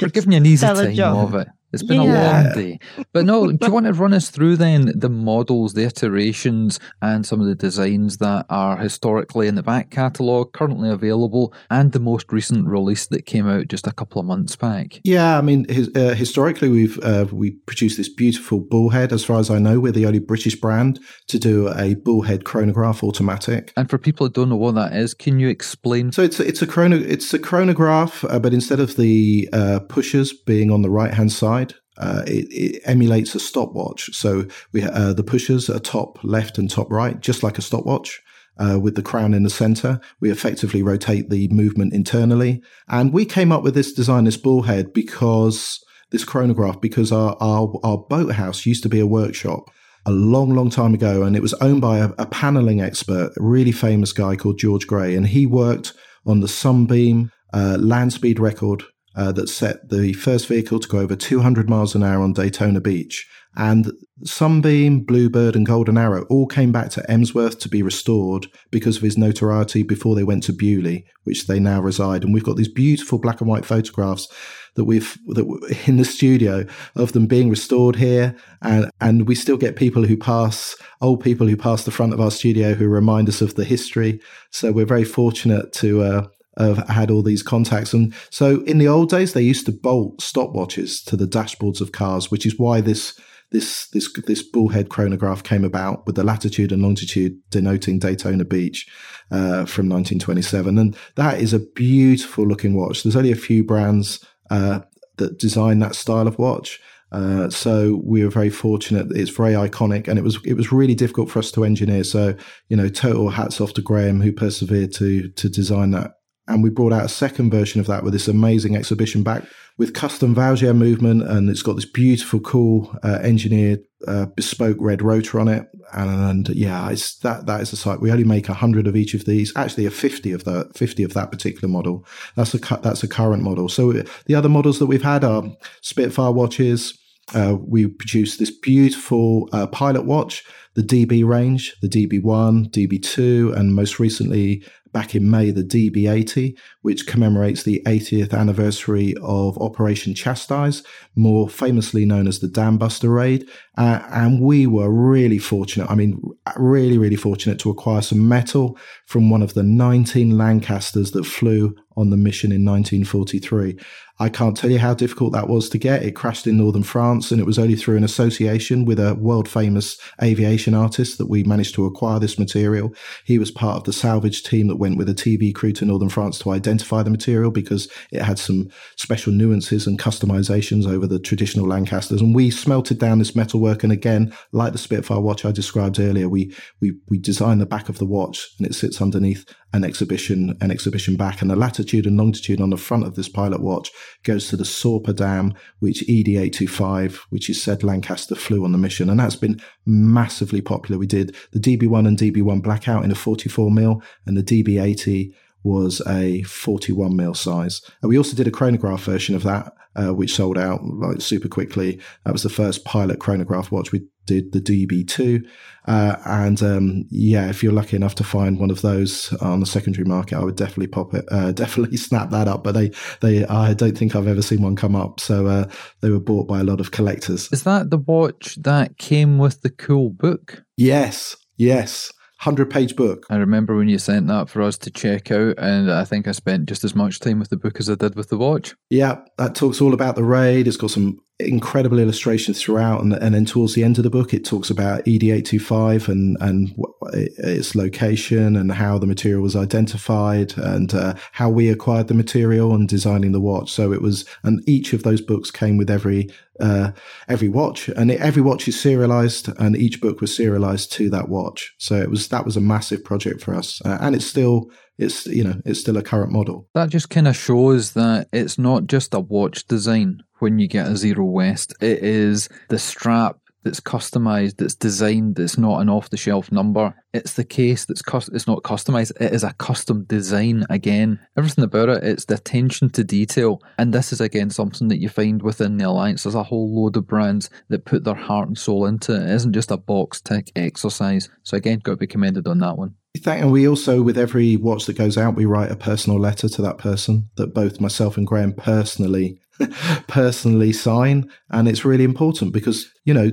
Speaker 3: We're giving you an easy time job. of it. It's been yeah. a long day. But no, do you want to run us through then the models, the iterations, and some of the designs that are historically in the back catalogue, currently available, and the most recent release that came out just a couple of months back?
Speaker 2: Yeah, I mean, his, uh, historically, we've uh, we produced this beautiful bullhead. As far as I know, we're the only British brand to do a bullhead chronograph automatic.
Speaker 3: And for people that don't know what that is, can you explain?
Speaker 2: So it's a, it's a chrono it's a chronograph, uh, but instead of the uh, pushers being on the right hand side, uh, it, it, emulates a stopwatch. So we uh, the pushers are top left and top right, just like a stopwatch. Uh, with the crown in the center, we effectively rotate the movement internally, and we came up with this design, this bullhead, because this chronograph, because our our, our boathouse used to be a workshop a long, long time ago, and it was owned by a, a paneling expert, a really famous guy called George Gray, and he worked on the Sunbeam uh, land speed record uh, that set the first vehicle to go over 200 miles an hour on Daytona Beach. And Sunbeam, Bluebird, and Golden Arrow all came back to Emsworth to be restored because of his notoriety before they went to Beaulieu, which they now reside. And we've got these beautiful black and white photographs that we've that in the studio of them being restored here, and and we still get people who pass old people who pass the front of our studio who remind us of the history. So we're very fortunate to uh, had all these contacts. And so in the old days, they used to bolt stopwatches to the dashboards of cars, which is why this this this this bullhead chronograph came about with the latitude and longitude denoting Daytona Beach uh, from 1927, and that is a beautiful looking watch. There's only a few brands uh, that design that style of watch. Uh, so we were very fortunate. It's very iconic, and it was it was really difficult for us to engineer. So you know, total hats off to Graham who persevered to to design that and we brought out a second version of that with this amazing exhibition back with custom Vaucher movement. And it's got this beautiful, cool, uh, engineered, uh, bespoke red rotor on it. And, and, yeah, it's that, that is a site. We only make a hundred of each of these, actually a 50 of the 50 of that particular model. That's a, that's a current model. So the other models that we've had are Spitfire watches. Uh, we produced this beautiful uh, pilot watch, the DB range, the DB1, DB2, and most recently back in May the DB80, which commemorates the 80th anniversary of Operation Chastise, more famously known as the Dam Buster Raid. Uh, and we were really fortunate, I mean, really, really fortunate to acquire some metal from one of the 19 Lancasters that flew on the mission in 1943. I can't tell you how difficult that was to get. It crashed in northern France, and it was only through an association with a world famous aviation artist that we managed to acquire this material. He was part of the salvage team that went with a TV crew to northern France to identify the material because it had some special nuances and customizations over the traditional Lancasters. And we smelted down this metalwork, and again, like the Spitfire watch I described earlier, we we we designed the back of the watch, and it sits underneath an exhibition, an exhibition back, and the latitude and longitude on the front of this pilot watch goes to the Sorpe Dam, which ED825, which is said Lancaster flew on the mission. And that's been massively popular. We did the DB1 and DB1 blackout in a 44 mil and the DB80 was a 41 mil size. And we also did a chronograph version of that, uh, which sold out like super quickly. That was the first pilot chronograph watch we did, the DB2. Uh, and um, yeah, if you're lucky enough to find one of those on the secondary market, I would definitely pop it, uh, definitely snap that up. But they, they, I don't think I've ever seen one come up. So uh, they were bought by a lot of collectors.
Speaker 3: Is that the watch that came with the cool book?
Speaker 2: Yes, yes. 100 page book.
Speaker 3: I remember when you sent that for us to check out, and I think I spent just as much time with the book as I did with the watch.
Speaker 2: Yeah, that talks all about the raid. It's got some incredible illustrations throughout, and, and then towards the end of the book, it talks about ED825 and and its location and how the material was identified and uh, how we acquired the material and designing the watch. So it was, and each of those books came with every uh, every watch, and it, every watch is serialized, and each book was serialized to that watch. So it was that was a massive project for us, uh, and it's still it's you know it's still a current model.
Speaker 3: That just kind of shows that it's not just a watch design when you get a Zero West. It is the strap that's customized, that's designed, that's not an off the shelf number. It's the case that's it's not customized, it is a custom design again. Everything about it, it's the attention to detail. And this is again something that you find within the Alliance. There's a whole load of brands that put their heart and soul into it. It isn't just a box tick exercise. So again, got to be commended on that one.
Speaker 2: And we also, with every watch that goes out, we write a personal letter to that person that both myself and Graham personally personally sign. And it's really important because, you know,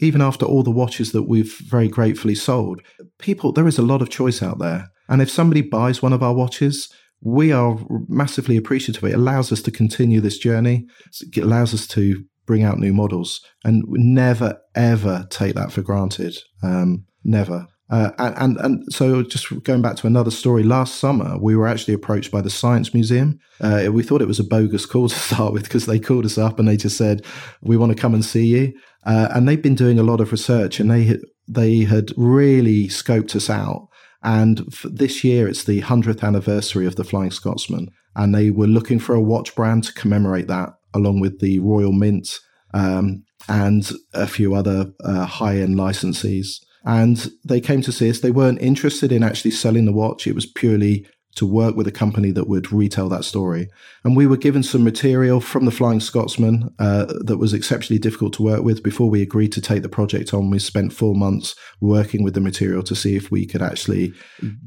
Speaker 2: even after all the watches that we've very gratefully sold, people, there is a lot of choice out there. And if somebody buys one of our watches, we are massively appreciative. It allows us to continue this journey. It allows us to bring out new models and never, ever take that for granted. Um, never. Uh, and, and so just going back to another story, last summer we were actually approached by the Science Museum. Uh, we thought it was a bogus call to start with because they called us up and they just said, "We want to come and see you." Uh, and they've been doing a lot of research and they they had really scoped us out. And this year it's the hundredth anniversary of the Flying Scotsman, and they were looking for a watch brand to commemorate that, along with the Royal Mint um, and a few other uh, high end licensees. And they came to see us. They weren't interested in actually selling the watch. It was purely to work with a company that would retell that story. And we were given some material from the Flying Scotsman uh, that was exceptionally difficult to work with. Before we agreed to take the project on, we spent four months working with the material to see if we could actually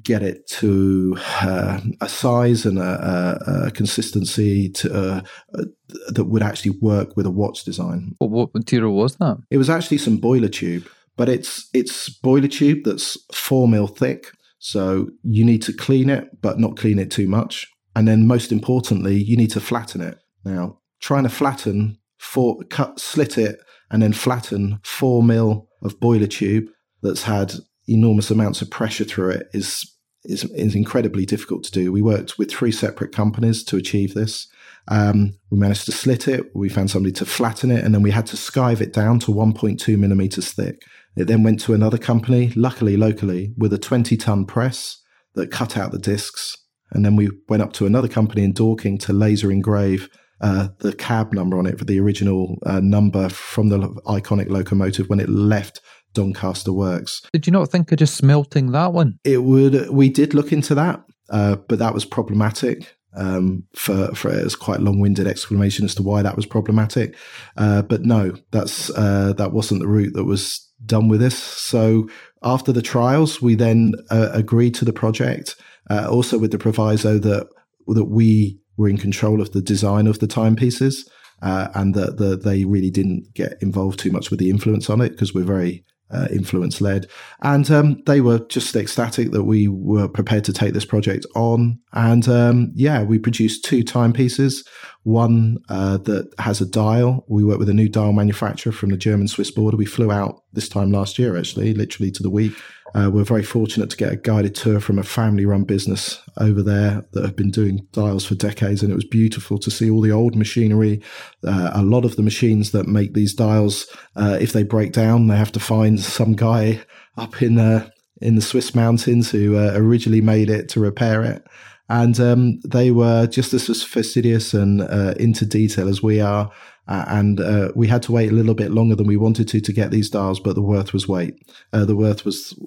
Speaker 2: get it to uh, a size and a, a, a consistency to, uh, uh that would actually work with a watch design.
Speaker 3: what material was that?
Speaker 2: It was actually some boiler tube but it's it's boiler tube that's four mil thick. So you need to clean it, but not clean it too much. And then most importantly, you need to flatten it. Now, trying to flatten four cut slit it and then flatten four mil of boiler tube that's had enormous amounts of pressure through it is is, is incredibly difficult to do. We worked with three separate companies to achieve this. Um, we managed to slit it. We found somebody to flatten it, and then we had to skive it down to 1.2 millimeters thick. It then went to another company, luckily locally, with a 20 ton press that cut out the discs. And then we went up to another company in Dorking to laser engrave uh, the cab number on it for the original uh, number from the iconic locomotive when it left Doncaster Works.
Speaker 3: Did you not think of just smelting that one?
Speaker 2: It would. We did look into that, uh, but that was problematic. Um, for for it was quite long winded explanation as to why that was problematic. Uh, but no, that's uh, that wasn't the route that was done with this. So after the trials, we then uh, agreed to the project, uh, also with the proviso that that we were in control of the design of the timepieces, uh, and that the, they really didn't get involved too much with the influence on it because we're very uh, influence led. And um, they were just ecstatic that we were prepared to take this project on. And um, yeah, we produced two timepieces. One uh, that has a dial. We work with a new dial manufacturer from the German Swiss border. We flew out this time last year, actually, literally to the week. Uh, we're very fortunate to get a guided tour from a family run business over there that have been doing dials for decades. And it was beautiful to see all the old machinery. Uh, a lot of the machines that make these dials, uh, if they break down, they have to find some guy up in, uh, in the Swiss mountains who uh, originally made it to repair it. And um, they were just as fastidious and uh, into detail as we are. Uh, and uh, we had to wait a little bit longer than we wanted to to get these dials, but the worth was wait. Uh, the worth was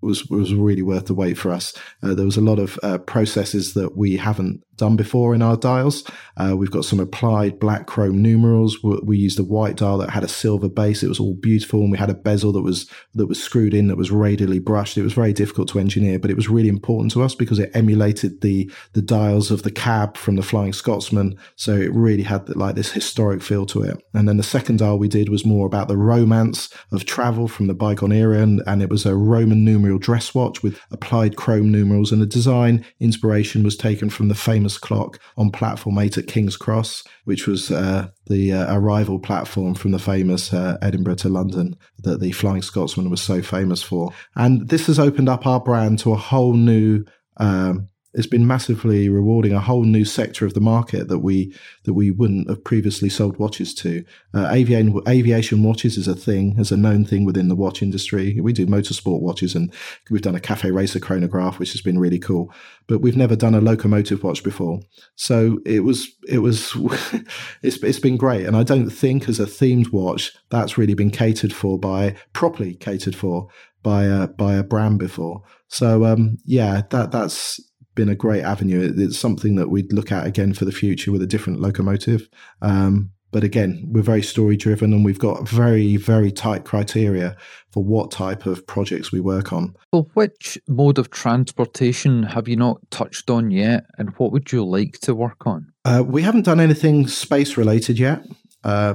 Speaker 2: was was really worth the wait for us. Uh, there was a lot of uh, processes that we haven't done before in our dials. Uh, we've got some applied black chrome numerals. We, we, used a white dial that had a silver base. It was all beautiful, and we had a bezel that was that was screwed in that was radially brushed. It was very difficult to engineer, but it was really important to us because it emulated the the dials of the cab from the Flying Scotsman. So it really had like this historic feel feel to it. And then the second dial we did was more about the romance of travel from the bygone era. And, and it was a Roman numeral dress watch with applied chrome numerals. And the design inspiration was taken from the famous clock on platform 8 at King's Cross, which was uh, the uh, arrival platform from the famous uh, Edinburgh to London that the Flying Scotsman was so famous for. And this has opened up our brand to a whole new um, it's been massively rewarding a whole new sector of the market that we that we wouldn't have previously sold watches to. Uh, aviation aviation watches is a thing, as a known thing within the watch industry. We do motorsport watches, and we've done a cafe racer chronograph, which has been really cool. But we've never done a locomotive watch before, so it was it was it's it's been great. And I don't think as a themed watch that's really been catered for by properly catered for by a by a brand before. So um, yeah, that that's been a great avenue. It's something that we'd look at again for the future with a different locomotive. Um, but again, we're very story driven and we've got very, very tight criteria for what type of projects we work on.
Speaker 3: Well, which mode of transportation have you not touched on yet, and what would you like to work on?
Speaker 2: Uh, we haven't done anything space related yet. Uh,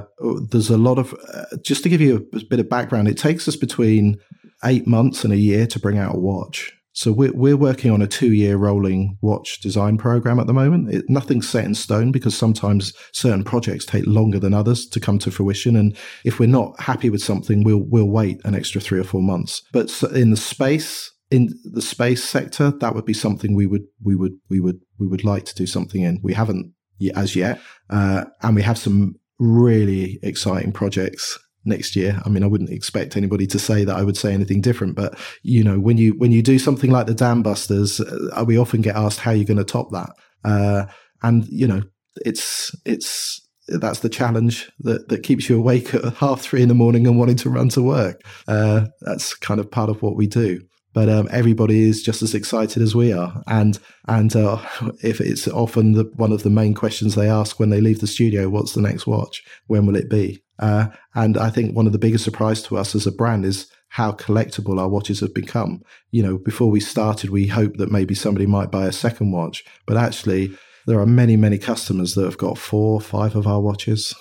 Speaker 2: there's a lot of, uh, just to give you a, a bit of background, it takes us between eight months and a year to bring out a watch. So we're, we're working on a two year rolling watch design program at the moment. It, nothing's set in stone because sometimes certain projects take longer than others to come to fruition. And if we're not happy with something, we'll, we'll wait an extra three or four months. But in the space, in the space sector, that would be something we would, we would, we would, we would like to do something in. We haven't as yet. Uh, and we have some really exciting projects next year. I mean, I wouldn't expect anybody to say that I would say anything different, but you know, when you when you do something like the Dam Busters, uh, we often get asked how you're going to top that, uh, and you know, it's it's that's the challenge that that keeps you awake at half three in the morning and wanting to run to work. Uh, that's kind of part of what we do. But um, everybody is just as excited as we are, and and uh, if it's often the, one of the main questions they ask when they leave the studio, what's the next watch? When will it be? Uh, and I think one of the biggest surprise to us as a brand is how collectible our watches have become. You know, before we started, we hoped that maybe somebody might buy a second watch, but actually, there are many, many customers that have got four, five of our watches,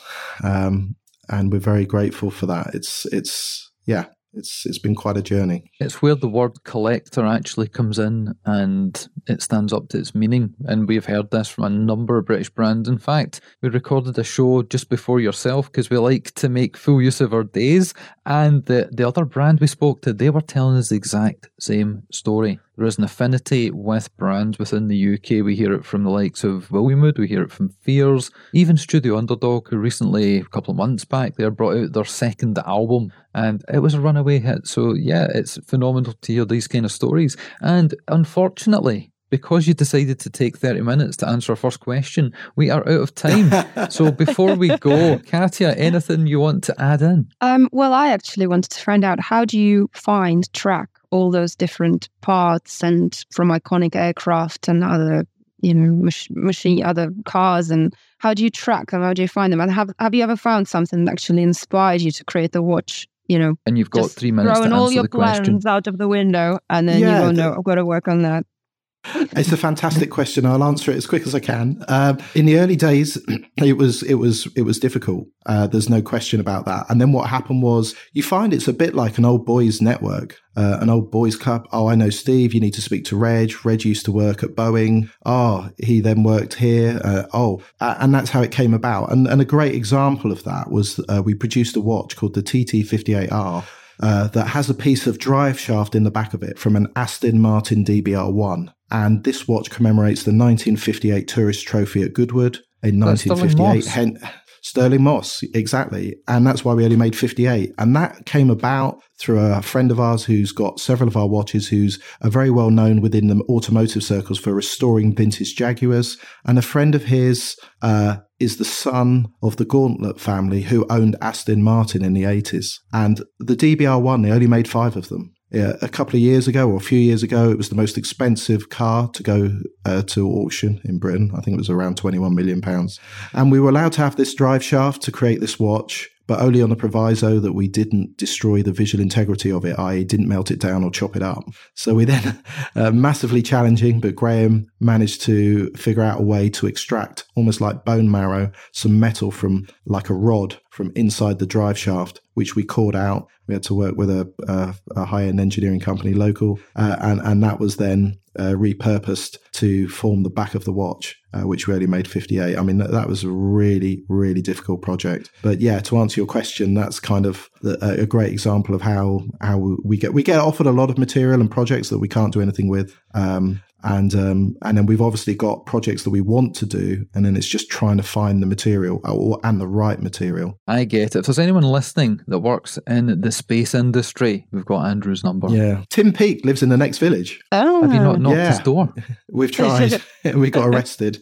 Speaker 2: um, and we're very grateful for that. It's, it's, yeah, it's it's been quite a journey.
Speaker 3: It's where the word collector actually comes in and it stands up to its meaning. And we've heard this from a number of British brands. In fact, we recorded a show just before yourself because we like to make full use of our days. And the, the other brand we spoke to, they were telling us the exact same story. There is an affinity with brands within the UK. We hear it from the likes of William Wood, we hear it from Fears, even Studio Underdog, who recently, a couple of months back, they brought out their second album and it was a runaway hit. So, yeah, it's phenomenal to hear these kind of stories. And unfortunately, because you decided to take 30 minutes to answer our first question, we are out of time. so before we go, Katya, anything you want to add in?
Speaker 1: Um, well, I actually wanted to find out how do you find, track all those different parts and from iconic aircraft and other you know mach- machine other cars and how do you track them? How do you find them? And have have you ever found something that actually inspired you to create the watch you know
Speaker 3: and you've got three minutes throwing
Speaker 1: all your
Speaker 3: plans question.
Speaker 1: out of the window and then yeah, you go no i've got to work on that
Speaker 2: it's a fantastic question. I'll answer it as quick as I can. Uh, in the early days, it was it was it was difficult. Uh, there's no question about that. And then what happened was you find it's a bit like an old boys network, uh, an old boys club. Oh, I know Steve. You need to speak to Reg. Reg used to work at Boeing. Oh, he then worked here. Uh, oh, and that's how it came about. And and a great example of that was uh, we produced a watch called the TT58R. Uh, that has a piece of drive shaft in the back of it from an Aston Martin DBR1. And this watch commemorates the 1958 Tourist Trophy at Goodwood in 1958. Stirling Moss, exactly. And that's why we only made 58. And that came about through a friend of ours who's got several of our watches, who's a very well known within the automotive circles for restoring vintage Jaguars. And a friend of his uh, is the son of the Gauntlett family who owned Aston Martin in the 80s. And the DBR1, they only made five of them a couple of years ago or a few years ago, it was the most expensive car to go uh, to auction in Britain. I think it was around 21 million pounds. And we were allowed to have this drive shaft to create this watch but only on the proviso that we didn't destroy the visual integrity of it, i.e., didn't melt it down or chop it up. So we then, uh, massively challenging, but Graham managed to figure out a way to extract, almost like bone marrow, some metal from like a rod from inside the drive shaft, which we caught out. We had to work with a, a, a high end engineering company local, uh, and, and that was then uh, repurposed to form the back of the watch, uh, which really made 58. I mean, that, that, was a really, really difficult project. But yeah, to answer your question, that's kind of the, a great example of how how we get we get offered a lot of material and projects that we can't do anything with. Um, and um, and then we've obviously got projects that we want to do, and then it's just trying to find the material or, and the right material.
Speaker 3: I get it. If there's anyone listening that works in the space industry, we've got Andrew's number.
Speaker 2: Yeah, Tim Peake lives in the next village.
Speaker 1: Oh,
Speaker 3: have you not knocked yeah. his door?
Speaker 2: We've tried. we got arrested.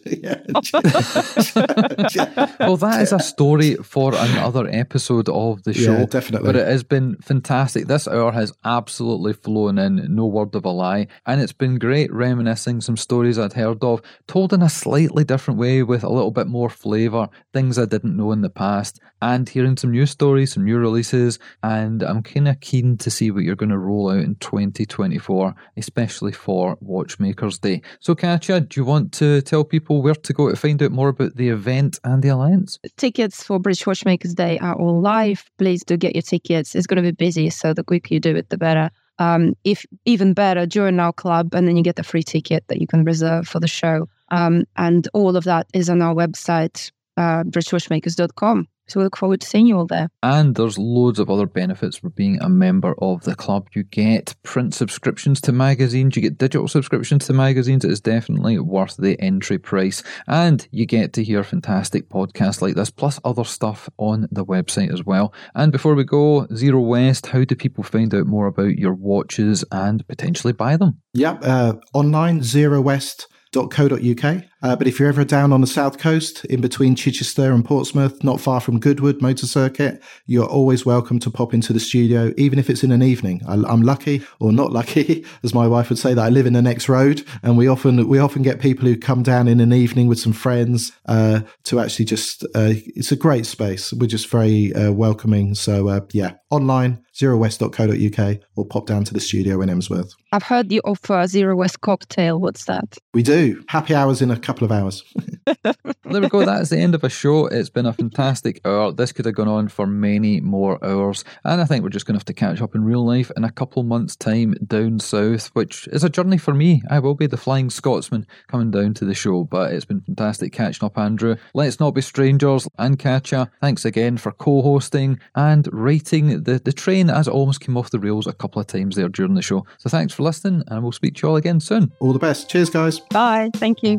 Speaker 3: well, that is a story for another episode of the show.
Speaker 2: Yeah, definitely.
Speaker 3: But it has been fantastic. This hour has absolutely flown in, no word of a lie, and it's been great reminiscing missing, some stories I'd heard of, told in a slightly different way with a little bit more flavour, things I didn't know in the past, and hearing some new stories, some new releases. And I'm kind of keen to see what you're going to roll out in 2024, especially for Watchmakers Day. So, Katya, do you want to tell people where to go to find out more about the event and the Alliance?
Speaker 1: Tickets for British Watchmakers Day are all live. Please do get your tickets. It's going to be busy, so the quicker you do it, the better. Um, if even better, join our club and then you get the free ticket that you can reserve for the show. Um, and all of that is on our website, uh, britishwatchmakers.com. So we look forward to seeing you all there.
Speaker 3: And there's loads of other benefits for being a member of the club. You get print subscriptions to magazines, you get digital subscriptions to magazines. It is definitely worth the entry price. And you get to hear fantastic podcasts like this, plus other stuff on the website as well. And before we go, Zero West, how do people find out more about your watches and potentially buy them?
Speaker 2: Yep, uh, online, Zero West co.uk. Uh, but if you're ever down on the south coast, in between Chichester and Portsmouth, not far from Goodwood Motor Circuit, you're always welcome to pop into the studio, even if it's in an evening. I, am lucky, or not lucky, as my wife would say, that I live in the next road, and we often we often get people who come down in an evening with some friends uh, to actually just. Uh, it's a great space. We're just very uh, welcoming. So uh, yeah, online zerowest.co.uk or pop down to the studio in Emsworth.
Speaker 1: I've heard you offer Zero West cocktail. What's that?
Speaker 2: We do. Happy hours in a couple of hours.
Speaker 3: there we go. That's the end of a show. It's been a fantastic hour. This could have gone on for many more hours. And I think we're just going to have to catch up in real life in a couple months' time down south, which is a journey for me. I will be the Flying Scotsman coming down to the show, but it's been fantastic catching up, Andrew. Let's not be strangers. And catch Katya, thanks again for co hosting and rating the, the train train as it almost came off the rails a couple of times there during the show. So thanks for listening, and we'll speak to you all again soon.
Speaker 2: All the best. Cheers, guys.
Speaker 1: Bye. Thank you.